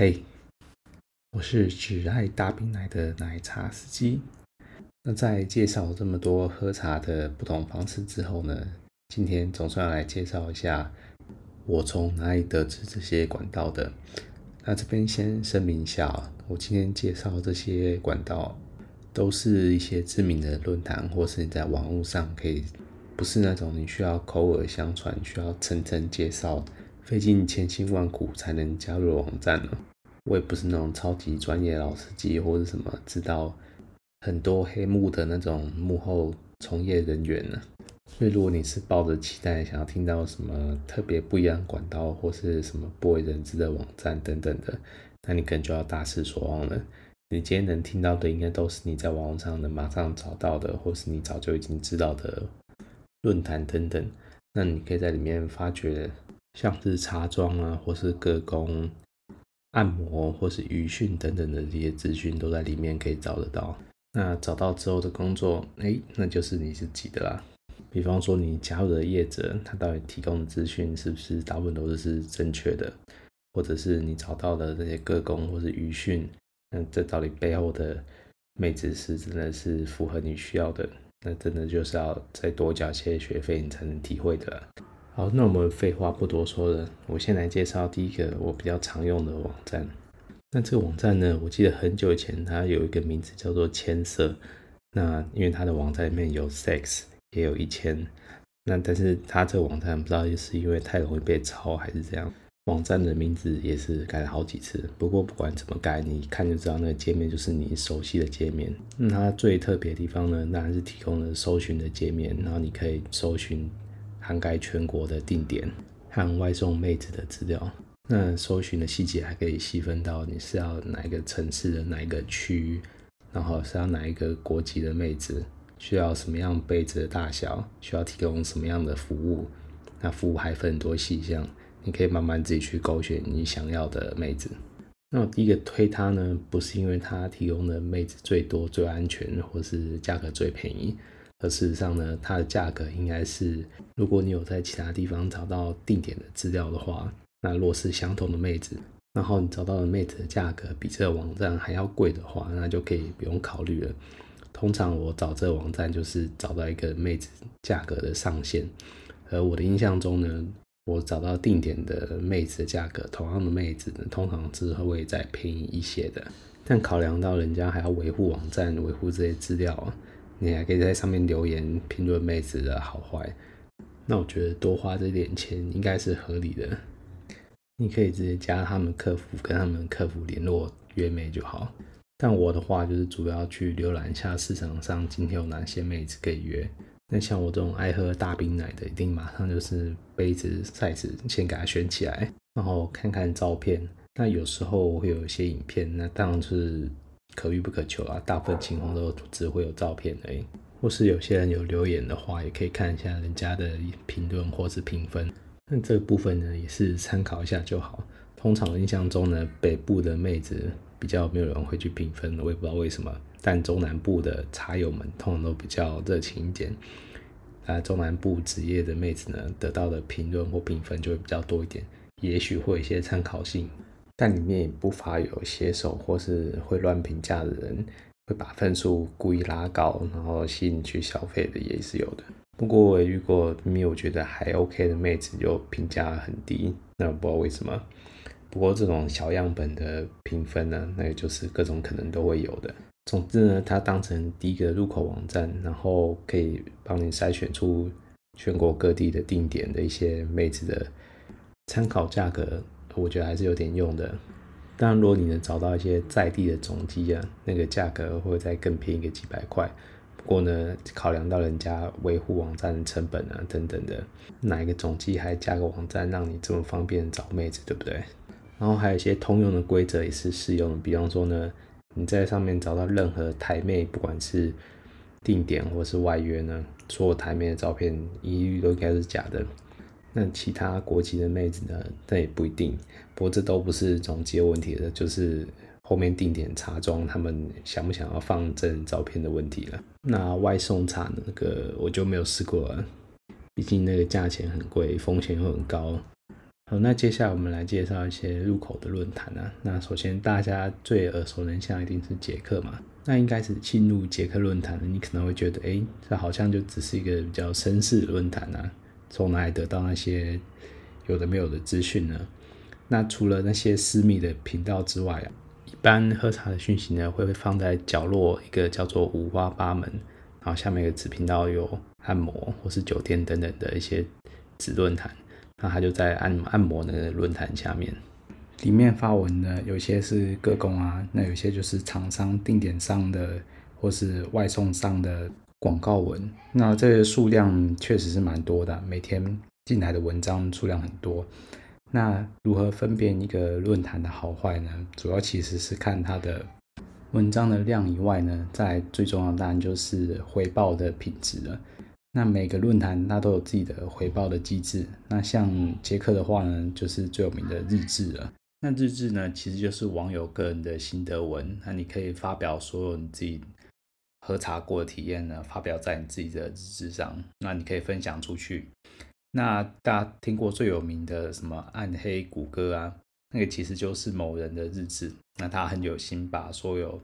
嘿，我是只爱大冰奶的奶茶司机。那在介绍这么多喝茶的不同方式之后呢，今天总算要来介绍一下我从哪里得知这些管道的。那这边先声明一下，我今天介绍这些管道都是一些知名的论坛，或是你在网络上可以，不是那种你需要口耳相传、需要层层介绍。费尽千辛万苦才能加入网站呢，我也不是那种超级专业老司机或者什么知道很多黑幕的那种幕后从业人员呢。所以如果你是抱着期待想要听到什么特别不一样管道或是什么不为人知的网站等等的，那你可能就要大失所望了。你今天能听到的应该都是你在网络上能马上找到的，或是你早就已经知道的论坛等等。那你可以在里面发掘。像是茶庄啊，或是个工、按摩，或是鱼讯等等的这些资讯，都在里面可以找得到。那找到之后的工作，哎，那就是你自己的啦。比方说，你加入的业者，他到底提供的资讯是不是大部分都是正确的？或者是你找到的这些个工或是鱼讯，那这到底背后的妹子是真的是符合你需要的？那真的就是要再多交些学费，你才能体会的。好，那我们废话不多说了，我先来介绍第一个我比较常用的网站。那这个网站呢，我记得很久以前它有一个名字叫做千色。那因为它的网站里面有 sex，也有一千。那但是它这个网站不知道是因为太容易被抄还是怎样，网站的名字也是改了好几次。不过不管怎么改，你一看就知道那个界面就是你熟悉的界面。那它最特别的地方呢，当然是提供了搜寻的界面，然后你可以搜寻。涵盖全国的定点和外送妹子的资料，那搜寻的细节还可以细分到你是要哪一个城市的哪一个区，然后是要哪一个国籍的妹子，需要什么样杯子的大小，需要提供什么样的服务，那服务还分很多细项，你可以慢慢自己去勾选你想要的妹子。那我第一个推它呢，不是因为它提供的妹子最多、最安全，或是价格最便宜。而事实上呢，它的价格应该是，如果你有在其他地方找到定点的资料的话，那若是相同的妹子，然后你找到的妹子的价格比这个网站还要贵的话，那就可以不用考虑了。通常我找这个网站就是找到一个妹子价格的上限，而我的印象中呢，我找到定点的妹子的价格，同样的妹子呢，通常是会再便宜一些的。但考量到人家还要维护网站、维护这些资料啊。你还可以在上面留言评论妹子的好坏，那我觉得多花这点钱应该是合理的。你可以直接加他们客服，跟他们客服联络约妹就好。但我的话就是主要去浏览一下市场上今天有哪些妹子可以约。那像我这种爱喝大冰奶的，一定马上就是杯子 size 先给他选起来，然后看看照片。那有时候会有一些影片，那当然就是。可遇不可求啊，大部分情况都只会有照片而已。或是有些人有留言的话，也可以看一下人家的评论或是评分。那这个部分呢，也是参考一下就好。通常印象中呢，北部的妹子比较没有人会去评分，我也不知道为什么。但中南部的茶友们通常都比较热情一点。啊，中南部职业的妹子呢，得到的评论或评分就会比较多一点，也许会有一些参考性。但里面也不乏有写手或是会乱评价的人，会把分数故意拉高，然后吸引去消费的也是有的。不过我也遇过，明明我觉得还 OK 的妹子就评价很低，那我不知道为什么。不过这种小样本的评分呢，那也就是各种可能都会有的。总之呢，它当成第一个入口网站，然后可以帮你筛选出全国各地的定点的一些妹子的参考价格。我觉得还是有点用的。当然，如果你能找到一些在地的总机啊，那个价格会再更便宜个几百块。不过呢，考量到人家维护网站的成本啊等等的，哪一个总机还加个网站让你这么方便找妹子，对不对？然后还有一些通用的规则也是适用的，比方说呢，你在上面找到任何台妹，不管是定点或是外约呢，所有台妹的照片一律都应该是假的。那其他国籍的妹子呢？但也不一定。不过这都不是总机问题的，就是后面定点茶庄他们想不想要放真人照片的问题了。那外送茶那个我就没有试过了，毕竟那个价钱很贵，风险又很高。好，那接下来我们来介绍一些入口的论坛啊。那首先大家最耳熟能详一定是捷克嘛。那应该是进入捷克论坛，你可能会觉得，哎，这好像就只是一个比较绅士的论坛啊，从哪里得到那些有的没有的资讯呢？那除了那些私密的频道之外啊，一般喝茶的讯息呢，会放在角落一个叫做五花八门，然后下面一个子频道有按摩或是酒店等等的一些子论坛。那他就在按按摩那个论坛下面，里面发文呢，有些是个工啊，那有些就是厂商定点上的或是外送上的广告文。那这个数量确实是蛮多的，每天进来的文章数量很多。那如何分辨一个论坛的好坏呢？主要其实是看它的文章的量以外呢，在最重要的当然就是回报的品质了。那每个论坛它都有自己的回报的机制。那像捷克的话呢，就是最有名的日志了。那日志呢，其实就是网友个人的心得文。那你可以发表所有你自己喝茶过的体验呢，发表在你自己的日志上。那你可以分享出去。那大家听过最有名的什么暗黑谷歌啊？那个其实就是某人的日志。那他很有心，把所有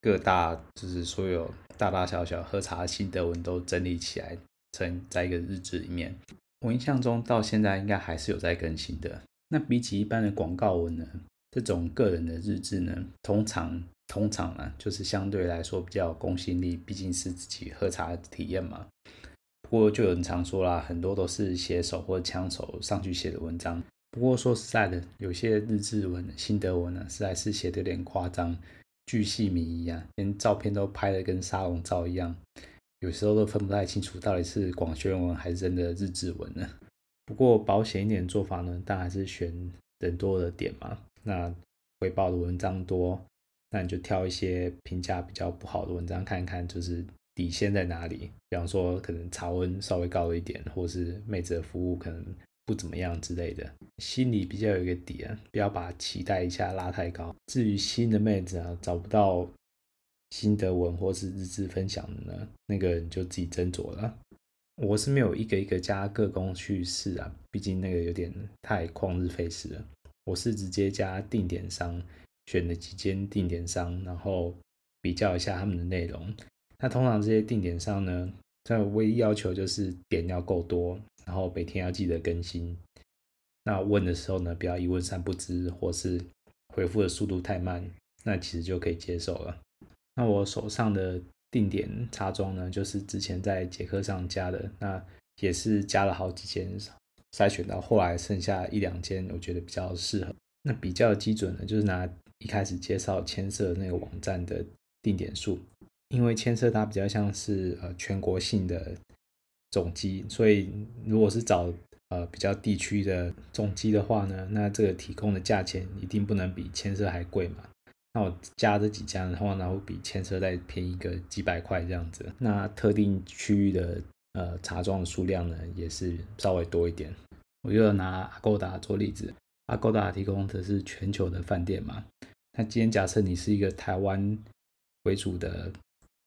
各大就是所有。大大小小喝茶心得文都整理起来，成在一个日志里面。我印象中到现在应该还是有在更新的。那比起一般的广告文呢，这种个人的日志呢，通常通常啊，就是相对来说比较有公信力，毕竟是自己喝茶体验嘛。不过就有人常说啦，很多都是写手或者枪手上去写的文章。不过说实在的，有些日志文、心得文呢，实在是写的有点夸张。巨细靡遗啊，连照片都拍的跟沙龙照一样，有时候都分不太清楚到底是广宣文还是真的日志文呢。不过保险一点的做法呢，当然是选人多的点嘛。那回报的文章多，那你就挑一些评价比较不好的文章看看，就是底线在哪里。比方说，可能茶温稍微高了一点，或是妹子的服务可能。不怎么样之类的，心里比较有一个底啊，不要把期待一下拉太高。至于新的妹子啊，找不到新的文或是日志分享的呢，那个人就自己斟酌了。我是没有一个一个加各工去试啊，毕竟那个有点太旷日费时了。我是直接加定点商，选了几间定点商，然后比较一下他们的内容。那通常这些定点商呢，它唯一要求就是点要够多。然后每天要记得更新。那问的时候呢，不要一问三不知，或是回复的速度太慢，那其实就可以接受了。那我手上的定点茶庄呢，就是之前在捷克上加的，那也是加了好几间，筛选到后来剩下一两间，我觉得比较适合。那比较基准呢，就是拿一开始介绍牵涉那个网站的定点数，因为牵涉它比较像是呃全国性的。总机，所以如果是找呃比较地区的总机的话呢，那这个提供的价钱一定不能比牵涉还贵嘛。那我加这几家的话，那会比牵涉再便宜个几百块这样子。那特定区域的呃茶庄的数量呢，也是稍微多一点。我就拿阿勾达做例子阿勾达提供的是全球的饭店嘛。那今天假设你是一个台湾为主的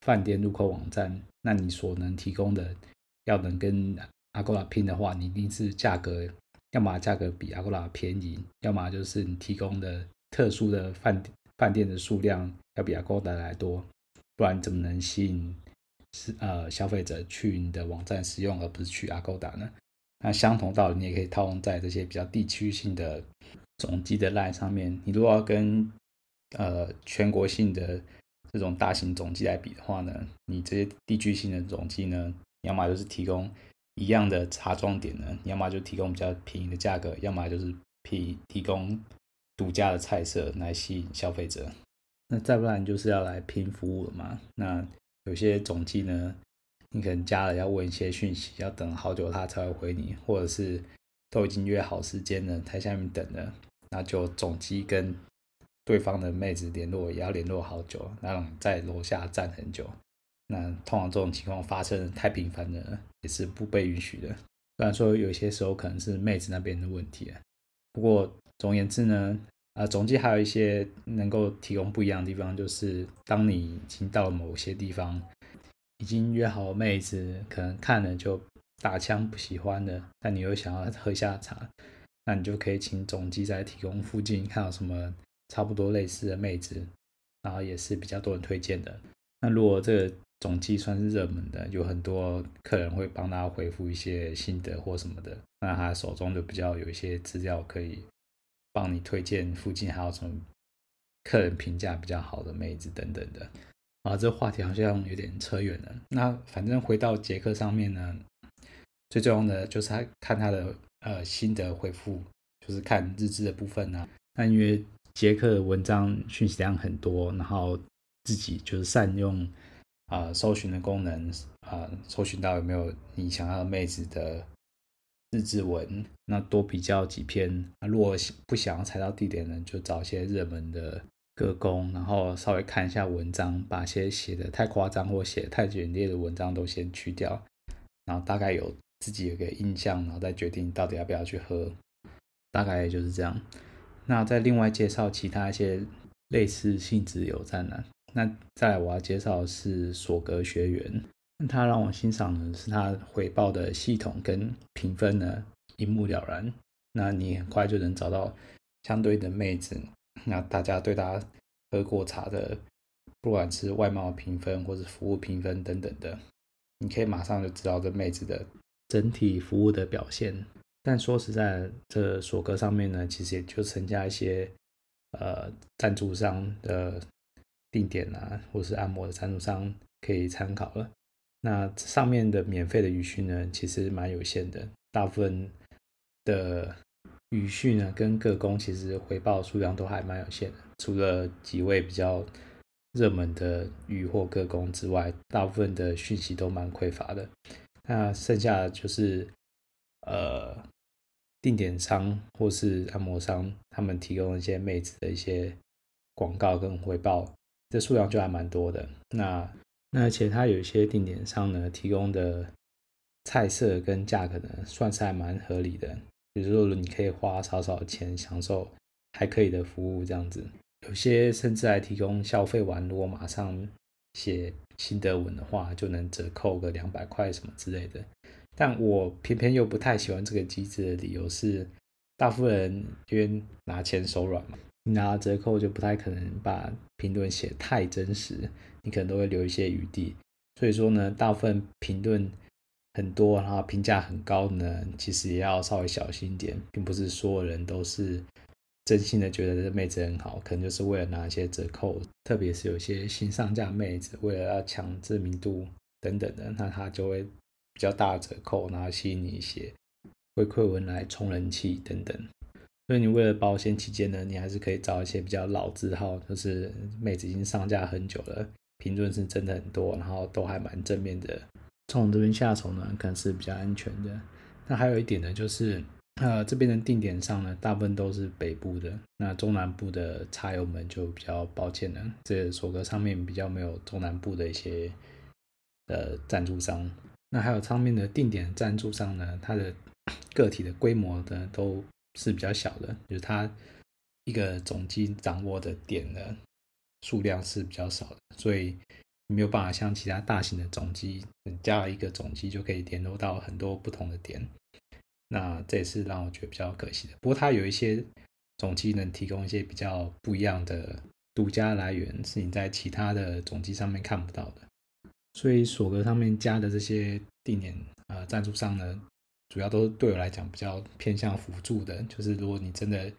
饭店入口网站，那你所能提供的。要能跟 Agoda 拼的话，你一定是价格，要么价格比 Agoda 便宜，要么就是你提供的特殊的饭饭店的数量要比 Agoda 来多，不然怎么能吸引是呃消费者去你的网站使用，而不是去 Agoda 呢？那相同道理，你也可以套用在这些比较地区性的总机的 line 上面。你如果要跟呃全国性的这种大型总机来比的话呢，你这些地区性的总机呢？要么就是提供一样的茶庄点呢，要么就提供比较便宜的价格，要么就是提提供独家的菜色来吸引消费者。那再不然就是要来拼服务了嘛。那有些总机呢，你可能加了要问一些讯息，要等好久他才会回你，或者是都已经约好时间了，在下面等了，那就总机跟对方的妹子联络也要联络好久，然后在楼下站很久。那通常这种情况发生太频繁的，也是不被允许的。虽然说有些时候可能是妹子那边的问题啊，不过总而言之呢，啊，总机还有一些能够提供不一样的地方，就是当你已经到了某些地方，已经约好妹子，可能看了就打枪不喜欢的，但你又想要喝下茶，那你就可以请总机再提供附近看有什么差不多类似的妹子，然后也是比较多人推荐的。那如果这个总机算是热门的，有很多客人会帮他回复一些心得或什么的，那他手中就比较有一些资料可以帮你推荐附近还有什么客人评价比较好的妹子等等的。啊，这话题好像有点扯远了。那反正回到杰克上面呢，最重要的就是他看他的呃心得回复，就是看日志的部分呢。那因为杰克的文章讯息量很多，然后自己就是善用啊、搜寻的功能啊、搜寻到有没有你想要的妹子的日志文，那多比较几篇。那如果不想要踩到地点呢，就找一些热门的。歌功，然后稍微看一下文章，把些写的太夸张或写太简略的文章都先去掉，然后大概有自己有个印象，然后再决定到底要不要去喝，大概就是这样。那再另外介绍其他一些类似性质有赞呢？那再来我要介绍的是索格学员，那他让我欣赏的是他回报的系统跟评分呢一目了然，那你很快就能找到相对的妹子。那大家对他喝过茶的，不管是外貌评分或者服务评分等等的，你可以马上就知道这妹子的整体服务的表现。但说实在，这索格上面呢，其实也就增加一些呃赞助商的定点啊，或是按摩的赞助商可以参考了。那上面的免费的语讯呢，其实蛮有限的，大部分的。语讯呢，跟各工其实回报数量都还蛮有限的，除了几位比较热门的语或各工之外，大部分的讯息都蛮匮乏的。那剩下的就是呃定点商或是按摩商，他们提供一些妹子的一些广告跟回报，这数量就还蛮多的。那那而且他有一些定点商呢，提供的菜色跟价格呢，算是还蛮合理的。比如说，你可以花少少钱享受还可以的服务，这样子。有些甚至还提供消费完，如果马上写心得文的话，就能折扣个两百块什么之类的。但我偏偏又不太喜欢这个机制的理由是，大部分人因为拿钱手软嘛，你拿折扣就不太可能把评论写太真实，你可能都会留一些余地。所以说呢，大部分评论。很多，然后评价很高呢，其实也要稍微小心一点，并不是所有人都是真心的觉得这妹子很好，可能就是为了拿一些折扣，特别是有些新上架妹子，为了要抢知名度等等的，那他就会比较大折扣，然后吸引你一些回馈文来冲人气等等。所以你为了保险起见呢，你还是可以找一些比较老字号，就是妹子已经上架很久了，评论是真的很多，然后都还蛮正面的。从这边下手呢，可能是比较安全的。那还有一点呢，就是呃，这边的定点上呢，大部分都是北部的。那中南部的茶友们就比较抱歉了，这索格上面比较没有中南部的一些呃赞助商。那还有上面的定点赞助商呢，它的 个体的规模呢都是比较小的，就是它一个总机掌握的点的数量是比较少的，所以。没有办法像其他大型的总机，加了一个总机就可以联络到很多不同的点，那这也是让我觉得比较可惜的。不过它有一些总机能提供一些比较不一样的独家来源，是你在其他的总机上面看不到的。所以索格上面加的这些定点呃赞助商呢，主要都是对我来讲比较偏向辅助的，就是如果你真的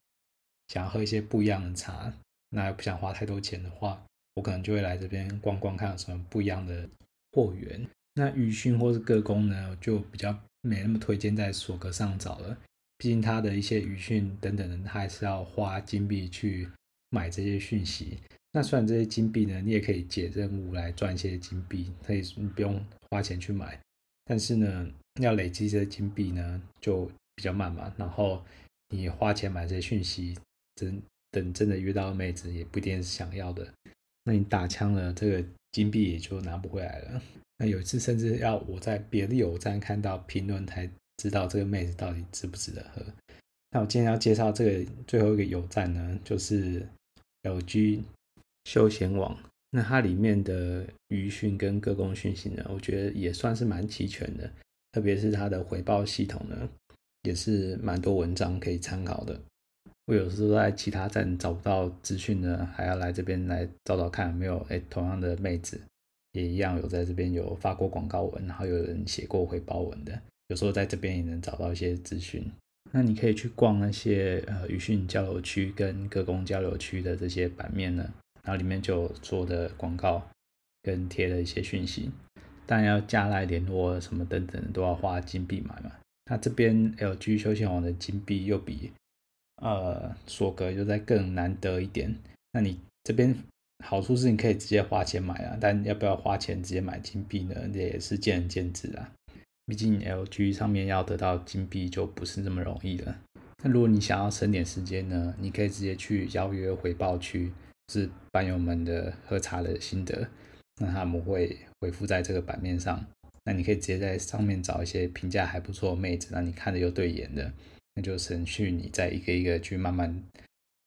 想要喝一些不一样的茶，那又不想花太多钱的话。我可能就会来这边逛逛，看有什么不一样的货源。那语讯或是各工呢，就比较没那么推荐在索格上找了。毕竟它的一些语讯等等的，它还是要花金币去买这些讯息。那虽然这些金币呢，你也可以解任务来赚一些金币，可以你不用花钱去买。但是呢，要累积这些金币呢，就比较慢嘛。然后你花钱买这些讯息，真等真的遇到妹子，也不一定是想要的。那你打枪了，这个金币也就拿不回来了。那有一次甚至要我在别的友站看到评论才知道这个妹子到底值不值得喝。那我今天要介绍这个最后一个友站呢，就是 LG 休闲网。那它里面的语讯跟个工讯息呢，我觉得也算是蛮齐全的。特别是它的回报系统呢，也是蛮多文章可以参考的。我有时候在其他站找不到资讯呢，还要来这边来找找看有没有哎同样的妹子也一样有在这边有发过广告文，然后有人写过回报文的，有时候在这边也能找到一些资讯。那你可以去逛那些呃语讯交流区跟歌功交流区的这些版面呢，然后里面就做的广告跟贴的一些讯息，当然要加赖联络什么等等都要花金币买嘛。那这边 LG 休闲网的金币又比呃索格又再更难得一点。那你这边好处是你可以直接花钱买啊，但要不要花钱直接买金币呢？这也是见仁见智啊。毕竟 LG 上面要得到金币就不是那么容易了。那如果你想要省点时间呢，你可以直接去邀约回报区，是班友们的喝茶的心得，那他们会回复在这个版面上。那你可以直接在上面找一些评价还不错的妹子，那你看着又对眼的，那就省去你再一个一个去慢慢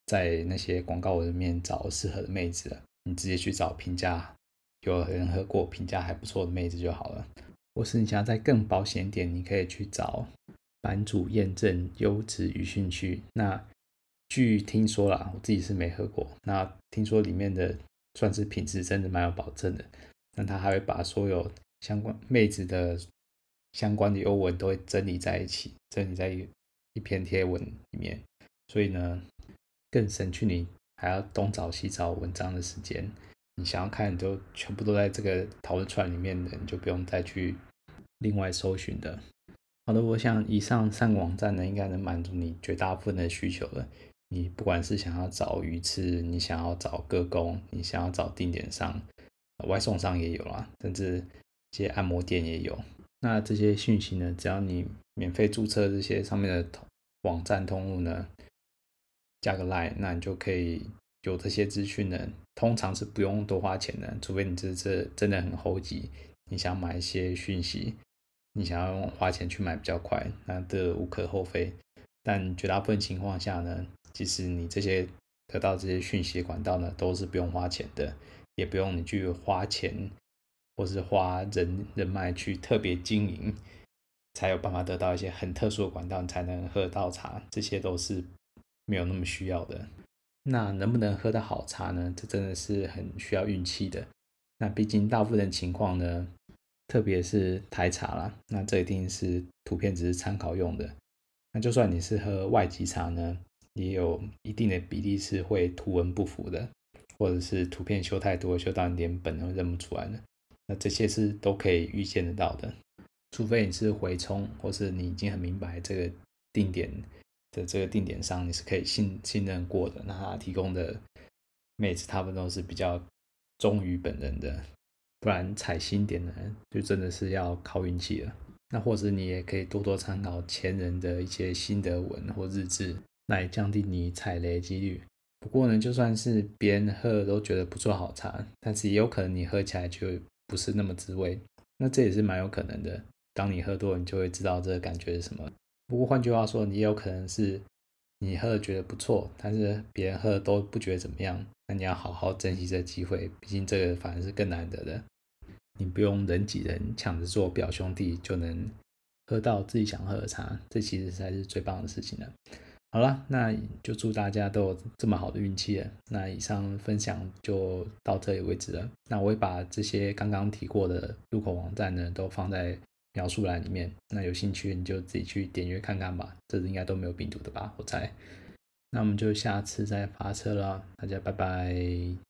在那些广告文里面找适合的妹子了。你直接去找评价有人喝过、评价还不错的妹子就好了。或是你想要再更保险点，你可以去找版主验证优质语讯区。那据听说啦，我自己是没喝过。那听说里面的算是品质真的蛮有保证的。那他还会把所有相关妹子的相关的优文都会整理在一起，整理在一篇贴文里面。所以呢，更省去你还要东找西找文章的时间。你想要看，你就全部都在这个讨论串里面的，你就不用再去另外搜寻的。好的，我想以上三个网站呢，应该能满足你绝大部分的需求了。你不管是想要找鱼翅，你想要找歌工，你想要找定点商，外送上也有啦，甚至一些按摩店也有。那这些讯息呢，只要你免费注册这些上面的网站通路呢，加个 line，那你就可以。有这些资讯呢，通常是不用多花钱的，除非你这这真的很猴急，你想买一些讯息，你想要花钱去买比较快，那这无可厚非。但绝大部分情况下呢，其实你这些得到这些讯息管道呢，都是不用花钱的，也不用你去花钱或是花人人脉去特别经营，才有办法得到一些很特殊的管道，你才能喝到茶，这些都是没有那么需要的。那能不能喝到好茶呢？这真的是很需要运气的。那毕竟大部分情况呢，特别是台茶啦，那这一定是图片只是参考用的。那就算你是喝外籍茶呢，也有一定的比例是会图文不符的，或者是图片修太多，修到连本都认不出来的。那这些是都可以预见得到的，除非你是回冲，或是你已经很明白这个定点。的这个定点上，你是可以信信任过的。那他提供的妹子，他们都是比较忠于本人的，不然踩新点呢，就真的是要靠运气了。那或者你也可以多多参考前人的一些心得文或日志，来降低你踩雷几率。不过呢，就算是别人喝都觉得不错好茶，但是也有可能你喝起来就不是那么滋味。那这也是蛮有可能的。当你喝多，你就会知道这个感觉是什么。不过换句话说，你也有可能是你喝了觉得不错，但是别人喝了都不觉得怎么样。那你要好好珍惜这机会，毕竟这个反而是更难得的。你不用人挤人抢着做表兄弟就能喝到自己想喝的茶，这其实才是最棒的事情了。好了，那就祝大家都有这么好的运气了。那以上分享就到这里为止了。那我会把这些刚刚提过的入口网站呢，都放在。描述栏里面，那有兴趣你就自己去点阅看看吧，这应该都没有病毒的吧，我猜。那我们就下次再发车了，大家拜拜。